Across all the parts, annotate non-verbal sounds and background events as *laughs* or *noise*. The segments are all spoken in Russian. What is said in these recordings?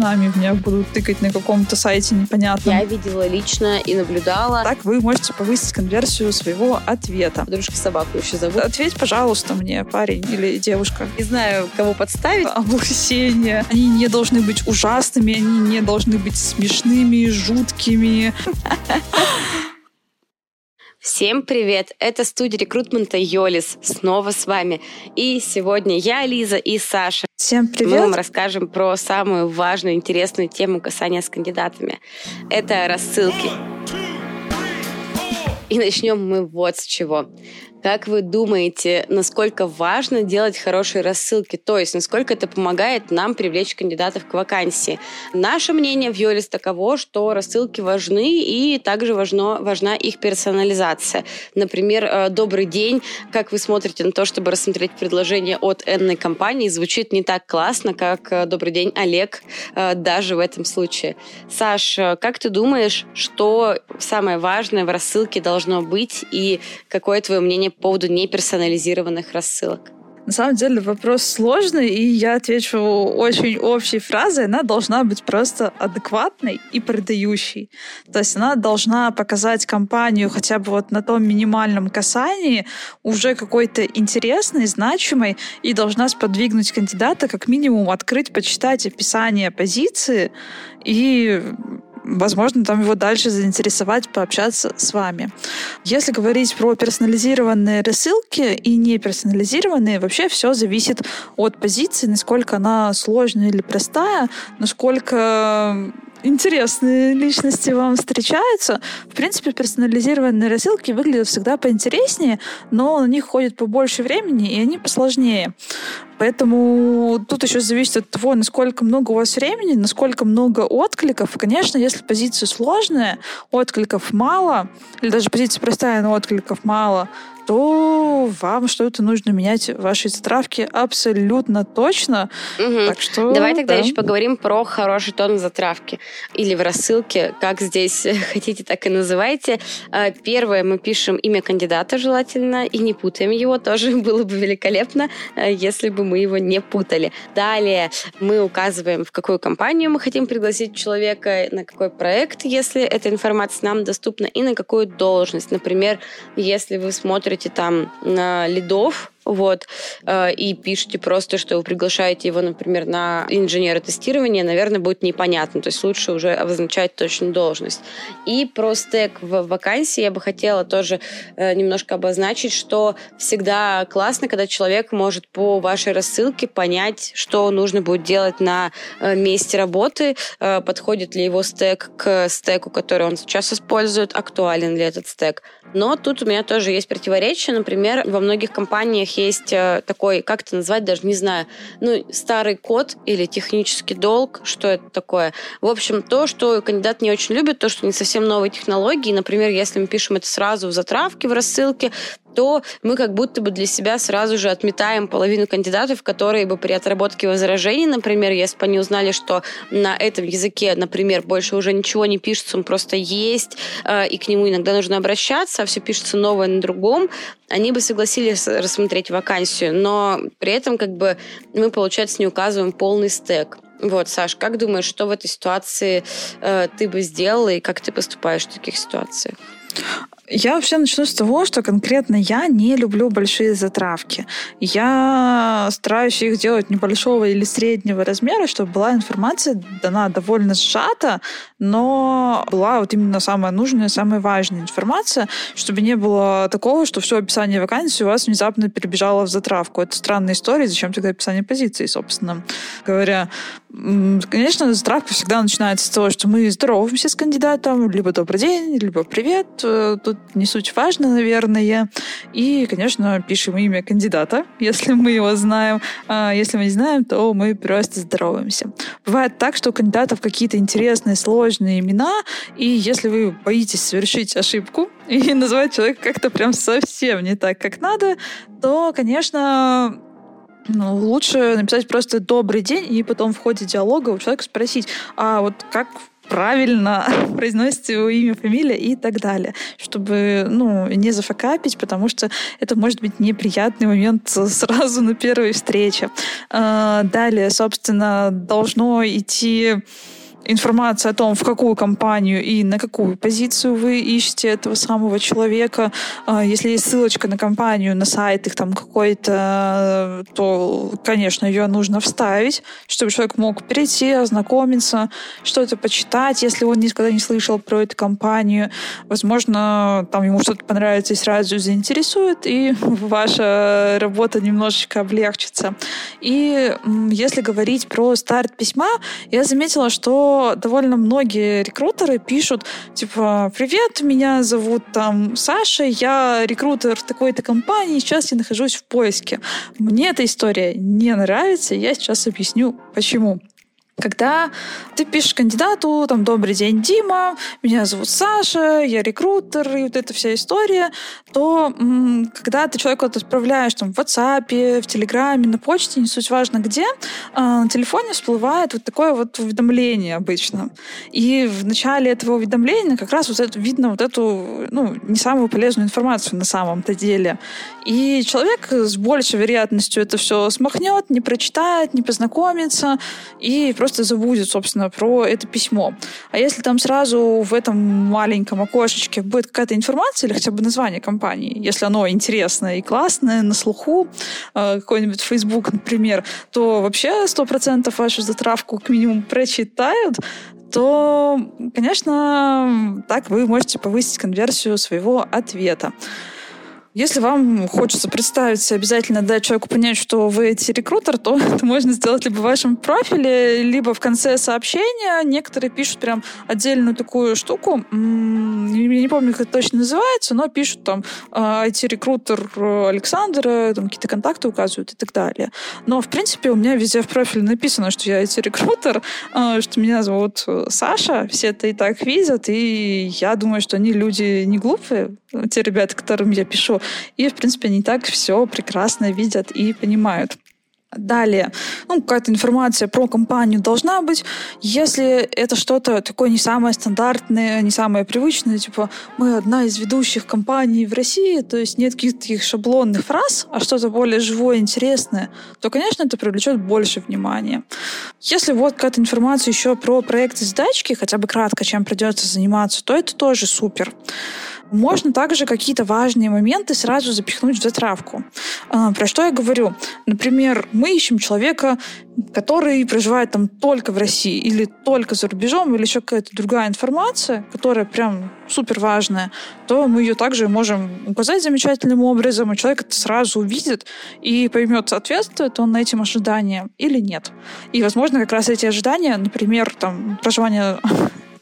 нами в меня будут тыкать на каком-то сайте непонятном. Я видела лично и наблюдала. Так вы можете повысить конверсию своего ответа. Подружка собаку еще зовут. Ответь, пожалуйста, мне, парень или девушка. Не знаю, кого подставить. Облысение. Они не должны быть ужасными, они не должны быть смешными, жуткими. *laughs* Всем привет! Это студия рекрутмента Йолис. Снова с вами. И сегодня я, Лиза и Саша. Всем привет! Мы вам расскажем про самую важную, интересную тему касания с кандидатами. Это рассылки. И начнем мы вот с чего. Как вы думаете, насколько важно делать хорошие рассылки? То есть, насколько это помогает нам привлечь кандидатов к вакансии? Наше мнение в Йолис таково, что рассылки важны, и также важно, важна их персонализация. Например, э, «Добрый день», как вы смотрите на то, чтобы рассмотреть предложение от энной компании, звучит не так классно, как э, «Добрый день, Олег», э, даже в этом случае. Саш, как ты думаешь, что самое важное в рассылке должно быть, и какое твое мнение по поводу неперсонализированных рассылок? На самом деле вопрос сложный, и я отвечу очень общей фразой. Она должна быть просто адекватной и продающей. То есть она должна показать компанию хотя бы вот на том минимальном касании уже какой-то интересной, значимой, и должна сподвигнуть кандидата как минимум открыть, почитать описание позиции и возможно, там его дальше заинтересовать, пообщаться с вами. Если говорить про персонализированные рассылки и не персонализированные, вообще все зависит от позиции, насколько она сложная или простая, насколько интересные личности вам встречаются. В принципе, персонализированные рассылки выглядят всегда поинтереснее, но на них ходит побольше времени, и они посложнее. Поэтому тут еще зависит от того, насколько много у вас времени, насколько много откликов. конечно, если позиция сложная, откликов мало, или даже позиция простая, но откликов мало, то вам что-то нужно менять в вашей затравке абсолютно точно. Угу. Так что, Давай тогда да. еще поговорим про хороший тон в затравке или в рассылке, как здесь *laughs* хотите, так и называйте. А, первое, мы пишем имя кандидата желательно и не путаем его, тоже *laughs* было бы великолепно, а, если бы мы его не путали. Далее мы указываем, в какую компанию мы хотим пригласить человека, на какой проект, если эта информация нам доступна, и на какую должность. Например, если вы смотрите смотрите там на лидов, вот, э, и пишете просто, что вы приглашаете его, например, на инженера тестирования, наверное, будет непонятно. То есть лучше уже обозначать точную должность. И про стек в вакансии я бы хотела тоже э, немножко обозначить, что всегда классно, когда человек может по вашей рассылке понять, что нужно будет делать на э, месте работы, подходит ли его стек к стеку, который он сейчас использует, актуален ли этот стек. Но тут у меня тоже есть противоречие. Например, во многих компаниях есть э, такой, как это назвать, даже не знаю, ну, старый код или технический долг, что это такое. В общем, то, что кандидат не очень любит, то, что не совсем новые технологии. Например, если мы пишем это сразу в затравке, в рассылке, то мы как будто бы для себя сразу же отметаем половину кандидатов, которые бы при отработке возражений, например, если бы они узнали, что на этом языке, например, больше уже ничего не пишется, он просто есть, э, и к нему иногда нужно обращаться, а все пишется новое на другом, они бы согласились рассмотреть вакансию, но при этом как бы мы, получается, не указываем полный стек. Вот, Саш, как думаешь, что в этой ситуации э, ты бы сделала и как ты поступаешь в таких ситуациях? Я вообще начну с того, что конкретно я не люблю большие затравки. Я стараюсь их делать небольшого или среднего размера, чтобы была информация дана довольно сжата, но была вот именно самая нужная, самая важная информация, чтобы не было такого, что все описание вакансии у вас внезапно перебежало в затравку. Это странная история, зачем тогда описание позиции, собственно говоря. Конечно, затравка всегда начинается с того, что мы здороваемся с кандидатом, либо добрый день, либо привет. Э, тут не суть важно, наверное. И, конечно, пишем имя кандидата, *laughs* если мы его знаем. А если мы не знаем, то мы просто здороваемся. Бывает так, что у кандидатов какие-то интересные, сложные имена, и если вы боитесь совершить ошибку *laughs* и назвать человека как-то прям совсем не так, как надо, то, конечно, ну, лучше написать просто «добрый день» и потом в ходе диалога у человека спросить, а вот как правильно *laughs* произносите его имя, фамилия и так далее, чтобы ну, не зафакапить, потому что это может быть неприятный момент *laughs* сразу на первой встрече. А, далее, собственно, должно идти информация о том, в какую компанию и на какую позицию вы ищете этого самого человека. А, если есть ссылочка на компанию, на сайт их там какой-то, то, конечно, ее нужно вставить, чтобы человек мог перейти, ознакомиться, что-то почитать, если он никогда не слышал про эту компанию. Возможно, там ему что-то понравится и сразу заинтересует, и *laughs* ваша работа немножечко облегчится. И если говорить про старт письма, я заметила, что довольно многие рекрутеры пишут, типа, привет, меня зовут там Саша, я рекрутер такой-то компании, сейчас я нахожусь в поиске. Мне эта история не нравится, я сейчас объясню, почему. Когда ты пишешь кандидату, там, добрый день, Дима, меня зовут Саша, я рекрутер, и вот эта вся история, то м- когда ты человеку отправляешь там, в WhatsApp, в Телеграме, на почте, не суть важно где, э, на телефоне всплывает вот такое вот уведомление обычно. И в начале этого уведомления как раз вот это, видно вот эту, ну, не самую полезную информацию на самом-то деле. И человек с большей вероятностью это все смахнет, не прочитает, не познакомится, и просто забудет, собственно, про это письмо. А если там сразу в этом маленьком окошечке будет какая-то информация или хотя бы название компании, если оно интересное и классное, на слуху, э, какой-нибудь Facebook, например, то вообще 100% вашу затравку к минимуму прочитают, то, конечно, так вы можете повысить конверсию своего ответа. Если вам хочется представиться, обязательно дать человеку понять, что вы эти рекрутер, то *laughs* это можно сделать либо в вашем профиле, либо в конце сообщения. Некоторые пишут прям отдельную такую штуку. Я не помню, как это точно называется, но пишут там IT-рекрутер Александра, там какие-то контакты указывают и так далее. Но, в принципе, у меня везде в профиле написано, что я IT-рекрутер, а, что меня зовут Саша. Все это и так видят, и я думаю, что они люди не глупые, те ребята, которым я пишу. И, в принципе, они так все прекрасно видят и понимают. Далее, ну, какая-то информация про компанию должна быть. Если это что-то такое не самое стандартное, не самое привычное, типа мы одна из ведущих компаний в России, то есть нет каких-то таких шаблонных фраз, а что-то более живое, интересное, то, конечно, это привлечет больше внимания. Если вот какая-то информация еще про проекты сдачки, хотя бы кратко, чем придется заниматься, то это тоже супер. Можно также какие-то важные моменты сразу запихнуть в затравку. А, про что я говорю? Например, мы ищем человека, который проживает там только в России или только за рубежом, или еще какая-то другая информация, которая прям супер важная, то мы ее также можем указать замечательным образом, и человек это сразу увидит и поймет, соответствует он этим ожиданиям или нет. И, возможно, как раз эти ожидания, например, там, проживание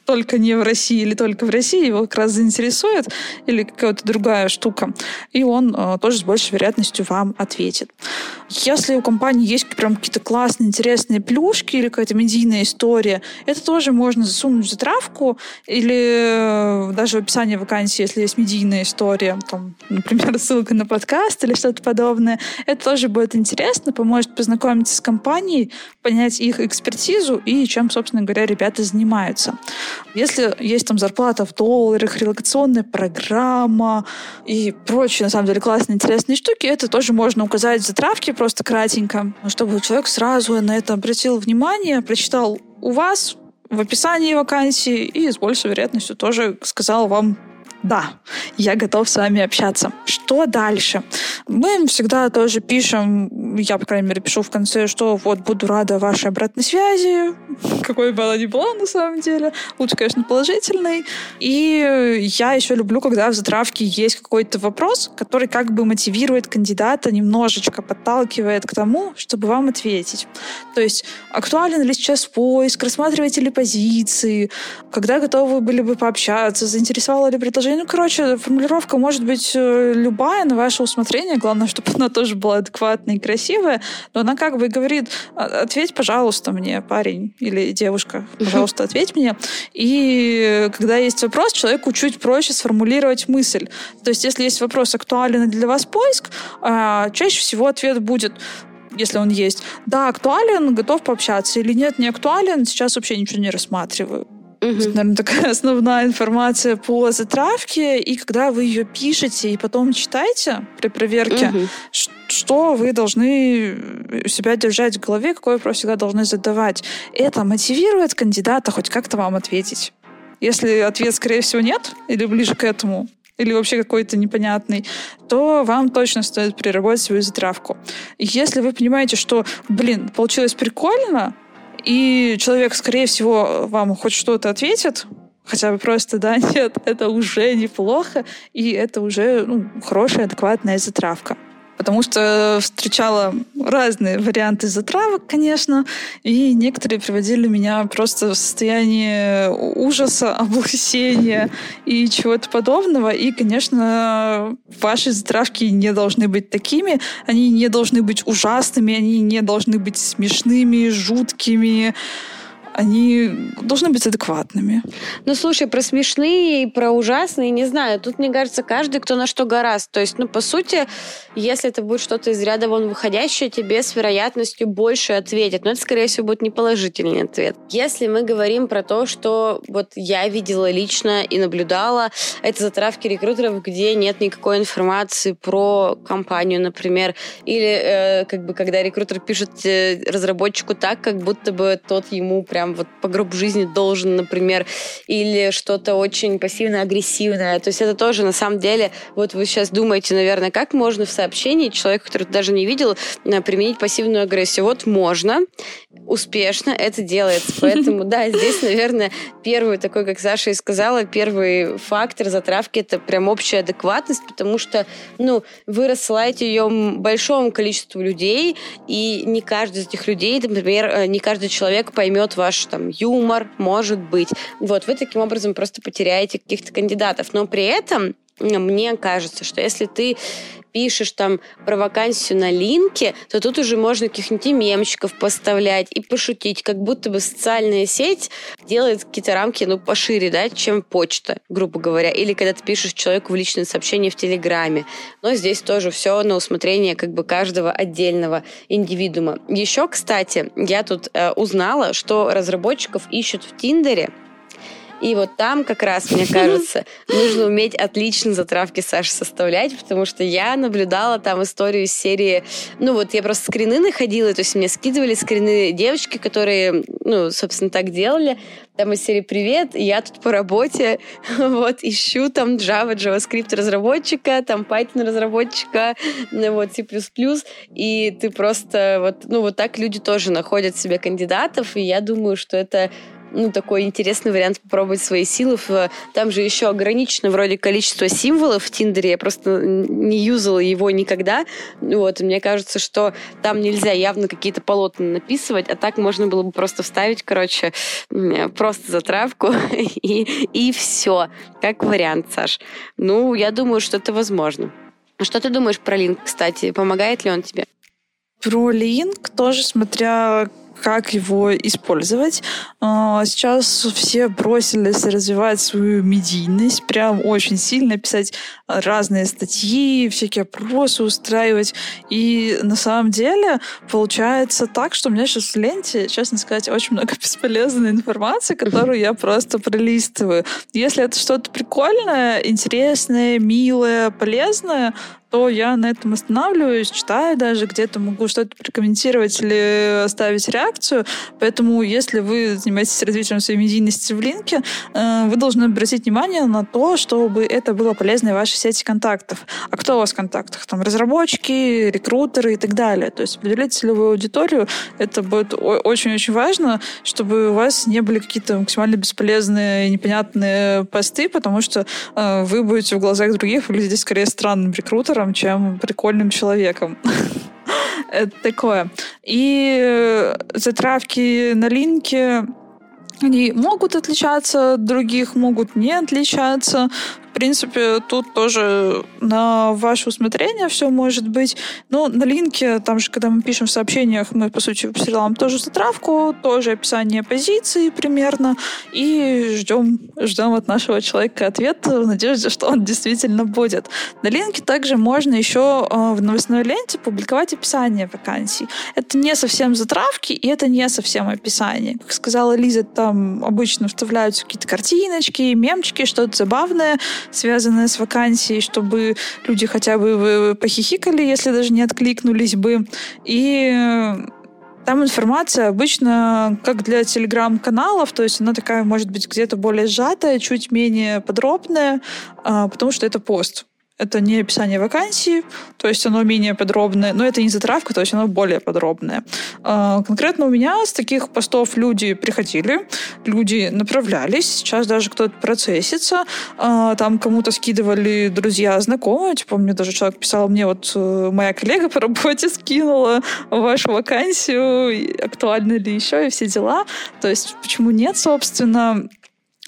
только не в России или только в России, его как раз заинтересует, или какая-то другая штука, и он э, тоже с большей вероятностью вам ответит. Если у компании есть прям какие-то классные, интересные плюшки или какая-то медийная история, это тоже можно засунуть в затравку или э, даже в описании вакансии, если есть медийная история, там, например, *laughs* ссылка на подкаст или что-то подобное. Это тоже будет интересно, поможет познакомиться с компанией, понять их экспертизу и чем, собственно говоря, ребята занимаются. Если есть там зарплата в долларах, релокационная программа и прочие, на самом деле, классные, интересные штуки, это тоже можно указать в затравке просто кратенько, чтобы человек сразу на это обратил внимание, прочитал у вас в описании вакансии и с большей вероятностью тоже сказал вам да, я готов с вами общаться. Что дальше? Мы всегда тоже пишем, я, по крайней мере, пишу в конце, что вот буду рада вашей обратной связи, *laughs* какой бы она ни была на самом деле. Лучше, конечно, положительной. И я еще люблю, когда в затравке есть какой-то вопрос, который как бы мотивирует кандидата, немножечко подталкивает к тому, чтобы вам ответить. То есть, актуален ли сейчас поиск, рассматриваете ли позиции, когда готовы были бы пообщаться, заинтересовало ли предложение ну, короче, формулировка может быть э, любая, на ваше усмотрение. Главное, чтобы она тоже была адекватная и красивая. Но она как бы говорит, «А, ответь, пожалуйста, мне, парень или девушка, пожалуйста, ответь мне. И когда есть вопрос, человеку чуть проще сформулировать мысль. То есть, если есть вопрос, актуален для вас поиск, а, чаще всего ответ будет если он есть. Да, актуален, готов пообщаться. Или нет, не актуален, сейчас вообще ничего не рассматриваю Угу. Это, наверное, такая *laughs* основная информация по затравке. И когда вы ее пишете и потом читаете при проверке, угу. что вы должны у себя держать в голове, какой вопрос всегда должны задавать. Это мотивирует кандидата хоть как-то вам ответить. Если ответ, скорее всего, нет, или ближе к этому, или вообще какой-то непонятный, то вам точно стоит переработать свою затравку. Если вы понимаете, что, блин, получилось прикольно, и человек, скорее всего, вам хоть что-то ответит, хотя бы просто да, *laughs* нет, это уже неплохо, и это уже ну, хорошая, адекватная затравка потому что встречала разные варианты затравок, конечно, и некоторые приводили меня просто в состояние ужаса, *laughs* облысения и чего-то подобного. И, конечно, ваши затравки не должны быть такими, они не должны быть ужасными, они не должны быть смешными, жуткими, они должны быть адекватными. Ну, слушай, про смешные и про ужасные, не знаю. Тут, мне кажется, каждый, кто на что гораст. То есть, ну, по сути, если это будет что-то из ряда вон выходящее, тебе с вероятностью больше ответят. Но это, скорее всего, будет неположительный ответ. Если мы говорим про то, что вот я видела лично и наблюдала, это затравки рекрутеров, где нет никакой информации про компанию, например, или э, как бы когда рекрутер пишет э, разработчику так, как будто бы тот ему прям прям вот по гроб жизни должен, например, или что-то очень пассивно-агрессивное. То есть это тоже на самом деле, вот вы сейчас думаете, наверное, как можно в сообщении человеку, который даже не видел, э, применить пассивную агрессию. Вот можно, успешно это делается. *laughs* Поэтому, да, здесь, наверное, первый такой, как Саша и сказала, первый фактор затравки это прям общая адекватность, потому что, ну, вы рассылаете ее большому количеству людей, и не каждый из этих людей, например, э, не каждый человек поймет ваш ваш там юмор, может быть. Вот, вы таким образом просто потеряете каких-то кандидатов. Но при этом мне кажется, что если ты пишешь там про вакансию на линке, то тут уже можно каких-нибудь мемчиков поставлять и пошутить, как будто бы социальная сеть делает какие-то рамки, ну, пошире, да, чем почта, грубо говоря. Или когда ты пишешь человеку в личное сообщение в Телеграме. Но здесь тоже все на усмотрение как бы каждого отдельного индивидуума. Еще, кстати, я тут э, узнала, что разработчиков ищут в Тиндере и вот там как раз, мне *laughs* кажется, нужно уметь отлично затравки Саши составлять, потому что я наблюдала там историю из серии... Ну вот я просто скрины находила, то есть мне скидывали скрины девочки, которые, ну, собственно, так делали. Там из серии «Привет, я тут по работе, *laughs* вот, ищу там Java, JavaScript разработчика, там Python разработчика, ну, вот, C++, и ты просто вот, ну, вот так люди тоже находят себе кандидатов, и я думаю, что это ну, такой интересный вариант попробовать свои силы. Там же еще ограничено вроде количество символов в Тиндере. Я просто не юзала его никогда. Вот, мне кажется, что там нельзя явно какие-то полотна написывать, а так можно было бы просто вставить, короче, просто затравку *laughs* и, и все. Как вариант, Саш. Ну, я думаю, что это возможно. Что ты думаешь про линк, кстати? Помогает ли он тебе? Про линк тоже, смотря как его использовать. А, сейчас все бросились развивать свою медийность, прям очень сильно писать разные статьи, всякие опросы устраивать. И на самом деле получается так, что у меня сейчас в ленте, честно сказать, очень много *laughs* бесполезной информации, которую я просто пролистываю. Если это что-то прикольное, интересное, милое, полезное, то я на этом останавливаюсь, читаю даже, где-то могу что-то прокомментировать или оставить реакцию. Поэтому, если вы занимаетесь развитием своей медийности в линке, э, вы должны обратить внимание на то, чтобы это было полезно в вашей сети контактов. А кто у вас в контактах? Там разработчики, рекрутеры и так далее. То есть определить целевую аудиторию. Это будет очень-очень важно, чтобы у вас не были какие-то максимально бесполезные, непонятные посты, потому что э, вы будете в глазах других выглядеть скорее странным рекрутером, рекрутером, чем прикольным человеком. *laughs* Это такое. И э, затравки на линке они могут отличаться от других, могут не отличаться. В принципе, тут тоже на ваше усмотрение все может быть. Ну, на линке, там же, когда мы пишем в сообщениях, мы, по сути, присылаем тоже затравку, тоже описание позиции примерно, и ждем, ждем от нашего человека ответ в надежде, что он действительно будет. На линке также можно еще э, в новостной ленте публиковать описание вакансий. Это не совсем затравки, и это не совсем описание. Как сказала Лиза, там обычно вставляются какие-то картиночки, мемчики, что-то забавное, связанное с вакансией, чтобы люди хотя бы похихикали, если даже не откликнулись бы. И там информация обычно как для телеграм-каналов, то есть она такая может быть где-то более сжатая, чуть менее подробная, а, потому что это пост. Это не описание вакансии, то есть оно менее подробное, но это не затравка, то есть оно более подробное. А, конкретно у меня с таких постов люди приходили, люди направлялись, сейчас даже кто-то процессится, а, там кому-то скидывали друзья, знакомые, типа мне даже человек писал, мне вот э, моя коллега по работе скинула вашу вакансию, актуально ли еще, и все дела. То есть почему нет, собственно,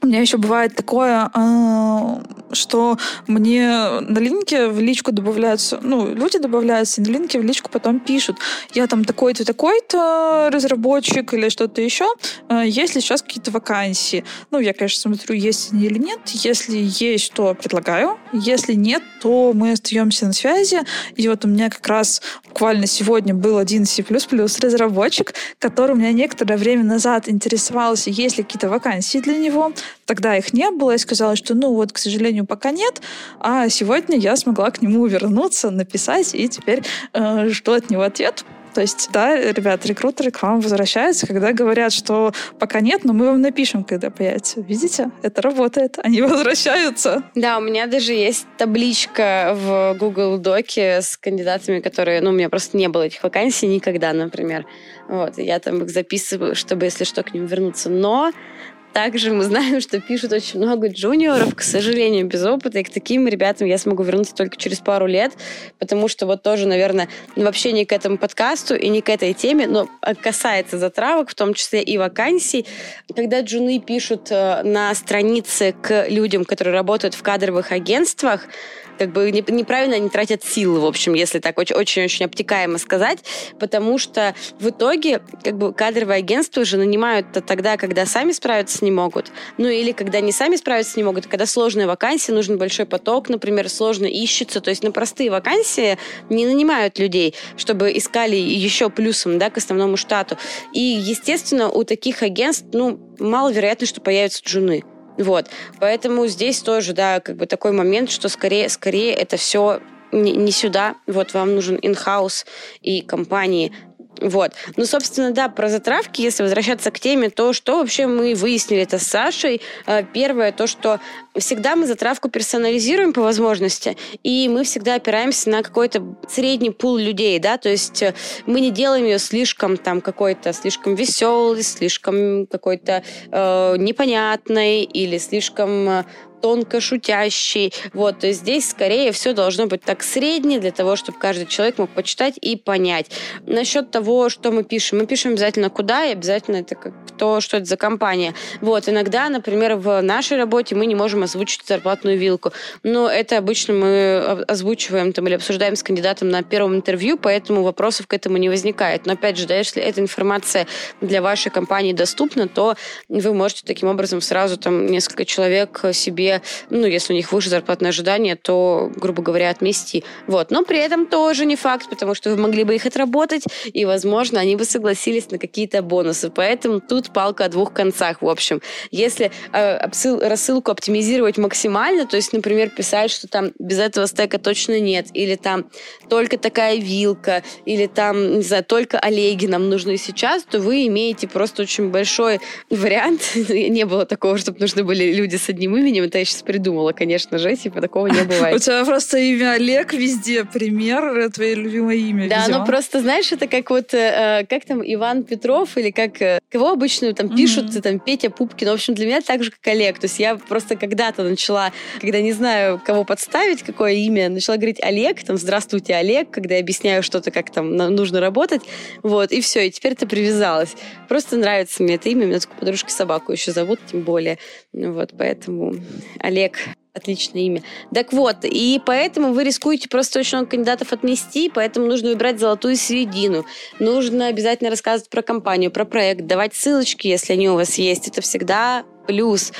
у меня еще бывает такое, а, что мне на линке в личку добавляются, ну, люди добавляются, на линке в личку потом пишут, я там такой-то, такой-то разработчик или что-то еще, а, есть ли сейчас какие-то вакансии? Ну, я, конечно, смотрю, есть они или нет. Если есть, то предлагаю. Если нет, то мы остаемся на связи. И вот у меня как раз буквально сегодня был один C++ разработчик, который у меня некоторое время назад интересовался, есть ли какие-то вакансии для него. Тогда их не было. Я сказала, что, ну вот, к сожалению, пока нет. А сегодня я смогла к нему вернуться, написать, и теперь э, жду от него ответ. То есть, да, ребят, рекрутеры к вам возвращаются, когда говорят, что пока нет, но мы вам напишем, когда появится. Видите? Это работает. Они *laughs* возвращаются. Да, у меня даже есть табличка в Google Доке с кандидатами, которые... Ну, у меня просто не было этих вакансий никогда, например. Вот, я там их записываю, чтобы, если что, к ним вернуться. Но также мы знаем, что пишут очень много джуниоров, к сожалению, без опыта. И к таким ребятам я смогу вернуться только через пару лет, потому что вот тоже, наверное, вообще не к этому подкасту и не к этой теме, но касается затравок, в том числе и вакансий. Когда джуны пишут э, на странице к людям, которые работают в кадровых агентствах, как бы неправильно они тратят силы, в общем, если так очень-очень обтекаемо сказать, потому что в итоге как бы кадровые агентства уже нанимают тогда, когда сами справиться не могут, ну или когда не сами справиться не могут, когда сложные вакансии, нужен большой поток, например, сложно ищется, то есть на простые вакансии не нанимают людей, чтобы искали еще плюсом, да, к основному штату. И, естественно, у таких агентств, ну, маловероятно, что появятся джуны. Вот. Поэтому здесь тоже, да, как бы такой момент, что скорее, скорее это все не, сюда. Вот вам нужен инхаус и компании вот. Ну, собственно, да, про затравки, если возвращаться к теме, то что вообще мы выяснили это с Сашей? Э, первое, то, что всегда мы затравку персонализируем по возможности, и мы всегда опираемся на какой-то средний пул людей, да, то есть э, мы не делаем ее слишком там какой-то слишком веселый, слишком какой-то э, непонятной или слишком э, тонко шутящий. Вот, здесь скорее все должно быть так среднее для того, чтобы каждый человек мог почитать и понять. Насчет того, что мы пишем, мы пишем обязательно куда и обязательно это как то, что это за компания. Вот, иногда, например, в нашей работе мы не можем озвучить зарплатную вилку, но это обычно мы озвучиваем там или обсуждаем с кандидатом на первом интервью, поэтому вопросов к этому не возникает. Но опять же, да, если эта информация для вашей компании доступна, то вы можете таким образом сразу там несколько человек себе ну, если у них выше зарплатное ожидание, то, грубо говоря, отмести. Вот. Но при этом тоже не факт, потому что вы могли бы их отработать, и, возможно, они бы согласились на какие-то бонусы. Поэтому тут палка о двух концах, в общем. Если э, рассылку оптимизировать максимально, то есть, например, писать, что там без этого стека точно нет, или там только такая вилка, или там, не знаю, только Олеги нам нужны сейчас, то вы имеете просто очень большой вариант. *laughs* не было такого, чтобы нужны были люди с одним именем, это я сейчас придумала, конечно же, типа такого не бывает. *laughs* У тебя просто имя Олег везде, пример, твое любимое имя. Да, ну просто, знаешь, это как вот, э, как там Иван Петров или как, э, кого обычно там пишут, там Петя Пупкин, в общем, для меня так же, как Олег. То есть я просто когда-то начала, когда не знаю, кого подставить, какое имя, начала говорить Олег, там, здравствуйте, Олег, когда я объясняю что-то, как там нужно работать, вот, и все, и теперь это привязалось. Просто нравится мне это имя, меня такую подружка собаку еще зовут, тем более. Вот, поэтому Олег. Отличное имя. Так вот, и поэтому вы рискуете просто очень много кандидатов отнести, поэтому нужно выбирать золотую середину. Нужно обязательно рассказывать про компанию, про проект, давать ссылочки, если они у вас есть. Это всегда плюс.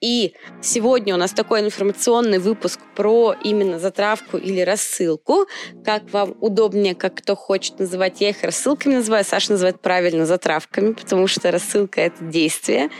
И сегодня у нас такой информационный выпуск про именно затравку или рассылку. Как вам удобнее, как кто хочет называть. Я их рассылками называю, Саша называет правильно затравками, потому что рассылка — это действие.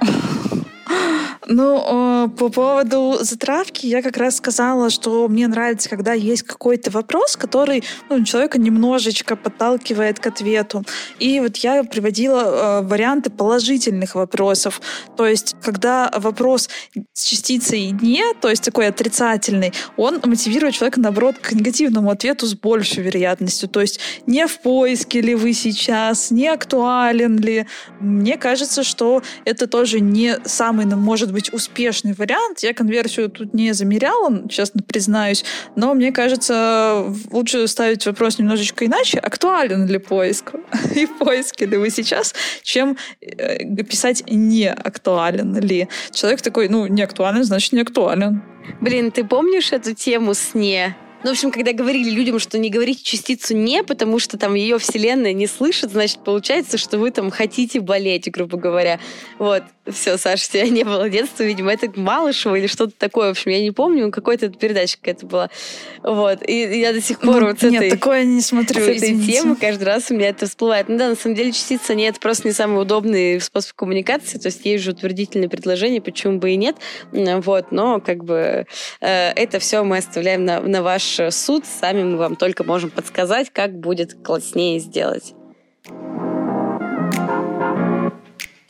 *laughs* Ну, по поводу затравки я как раз сказала, что мне нравится, когда есть какой-то вопрос, который ну, человека немножечко подталкивает к ответу. И вот я приводила э, варианты положительных вопросов. То есть, когда вопрос с частицей «не», то есть такой отрицательный, он мотивирует человека, наоборот, к негативному ответу с большей вероятностью. То есть, не в поиске ли вы сейчас, не актуален ли. Мне кажется, что это тоже не самый, может может быть успешный вариант. Я конверсию тут не замеряла, честно признаюсь, но мне кажется, лучше ставить вопрос немножечко иначе. Актуален ли поиск? *laughs* И в поиске ли вы сейчас, чем э, писать не актуален ли. Человек такой, ну, не актуален, значит, не актуален. Блин, ты помнишь эту тему с «не»? Ну, в общем, когда говорили людям, что не говорите частицу «не», потому что там ее вселенная не слышит, значит, получается, что вы там хотите болеть, грубо говоря. Вот. Все, Саша, тебя не было детства, видимо, это Малышева или что-то такое. В общем, я не помню, какой-то передача какая-то была. Вот. И я до сих пор ну, вот с нет, этой... такое не смотрю, С этой темы каждый раз у меня это всплывает. Ну да, на самом деле частица «не» — это просто не самый удобный способ коммуникации. То есть есть же утвердительные предложения, почему бы и нет. Вот. Но как бы э, это все мы оставляем на, на ваш суд. Сами мы вам только можем подсказать, как будет класснее сделать.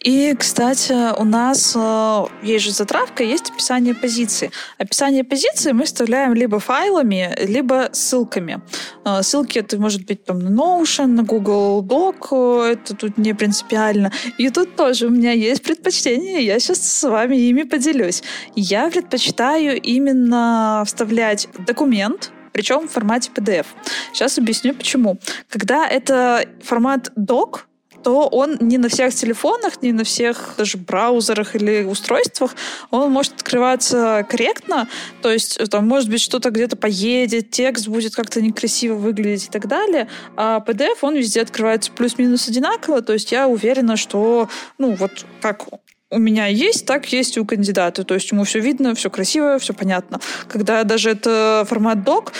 И, кстати, у нас э, есть же затравка, есть описание позиции. Описание позиции мы вставляем либо файлами, либо ссылками. Э, ссылки это может быть там на Notion, на Google Doc, э, это тут не принципиально. И тут тоже у меня есть предпочтение, я сейчас с вами ими поделюсь. Я предпочитаю именно вставлять документ, причем в формате PDF. Сейчас объясню почему. Когда это формат doc, то он не на всех телефонах, не на всех даже браузерах или устройствах, он может открываться корректно, то есть э, там может быть что-то где-то поедет, текст будет как-то некрасиво выглядеть и так далее, а PDF, он везде открывается плюс-минус одинаково, то есть я уверена, что, ну, вот как у меня есть, так есть и у кандидата. То есть ему все видно, все красиво, все понятно. Когда даже это формат док,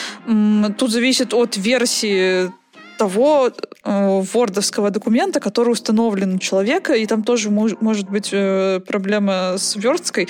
тут зависит от версии того э, документа, который установлен у человека, и там тоже мож, может быть э, проблема с версткой,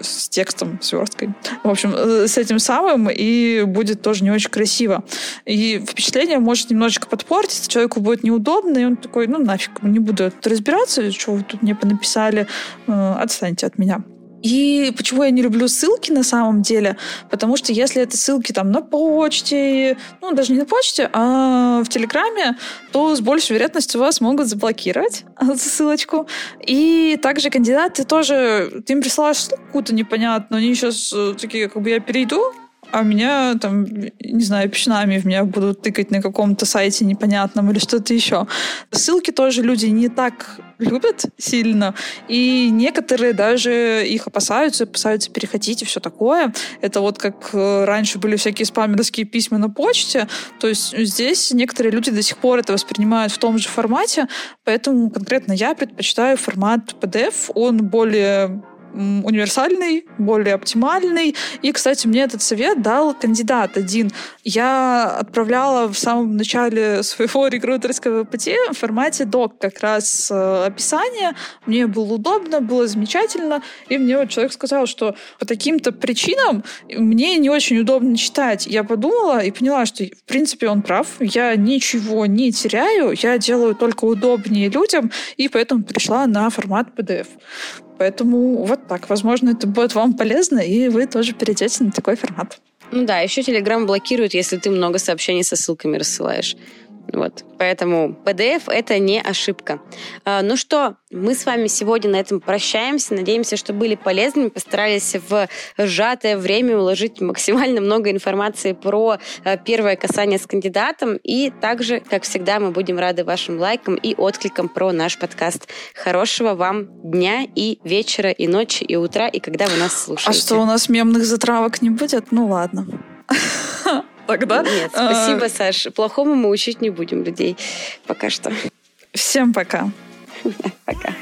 с текстом с. В общем, э, с этим самым, и будет тоже не очень красиво. И впечатление может немножечко подпортиться, человеку будет неудобно, и он такой, ну нафиг, не буду тут разбираться, что вы тут мне понаписали, э, отстаньте от меня. И почему я не люблю ссылки на самом деле? Потому что если это ссылки там на почте, ну, даже не на почте, а в Телеграме, то с большей вероятностью вас могут заблокировать *laughs* ссылочку. И также кандидаты тоже, ты им присылаешь какую-то непонятную, они сейчас э, такие, как бы я перейду, а меня там, не знаю, печнами в меня будут тыкать на каком-то сайте непонятном или что-то еще. Ссылки тоже люди не так любят сильно, и некоторые даже их опасаются, опасаются переходить и все такое. Это вот как э, раньше были всякие спамерские письма на почте, то есть здесь некоторые люди до сих пор это воспринимают в том же формате, поэтому конкретно я предпочитаю формат PDF, он более универсальный, более оптимальный. И, кстати, мне этот совет дал кандидат один. Я отправляла в самом начале *laughs* своего рекрутерского пути в формате док как раз э, описание. Мне было удобно, было замечательно. И мне вот человек сказал, что по таким-то причинам мне не очень удобно читать. Я подумала и поняла, что, в принципе, он прав. Я ничего не теряю, я делаю только удобнее людям, и поэтому перешла на формат PDF. Поэтому вот так. Возможно, это будет вам полезно, и вы тоже перейдете на такой формат. Ну да, еще Telegram блокирует, если ты много сообщений со ссылками рассылаешь. Вот. Поэтому PDF — это не ошибка. А, ну что, мы с вами сегодня на этом прощаемся. Надеемся, что были полезными. Постарались в сжатое время уложить максимально много информации про а, первое касание с кандидатом. И также, как всегда, мы будем рады вашим лайкам и откликам про наш подкаст. Хорошего вам дня и вечера, и ночи, и утра, и когда вы нас слушаете. А что, у нас мемных затравок не будет? Ну ладно. Тогда... Нет, спасибо, а, Саш. Плохому мы учить не будем людей пока что. Всем пока. *laughs* Пока.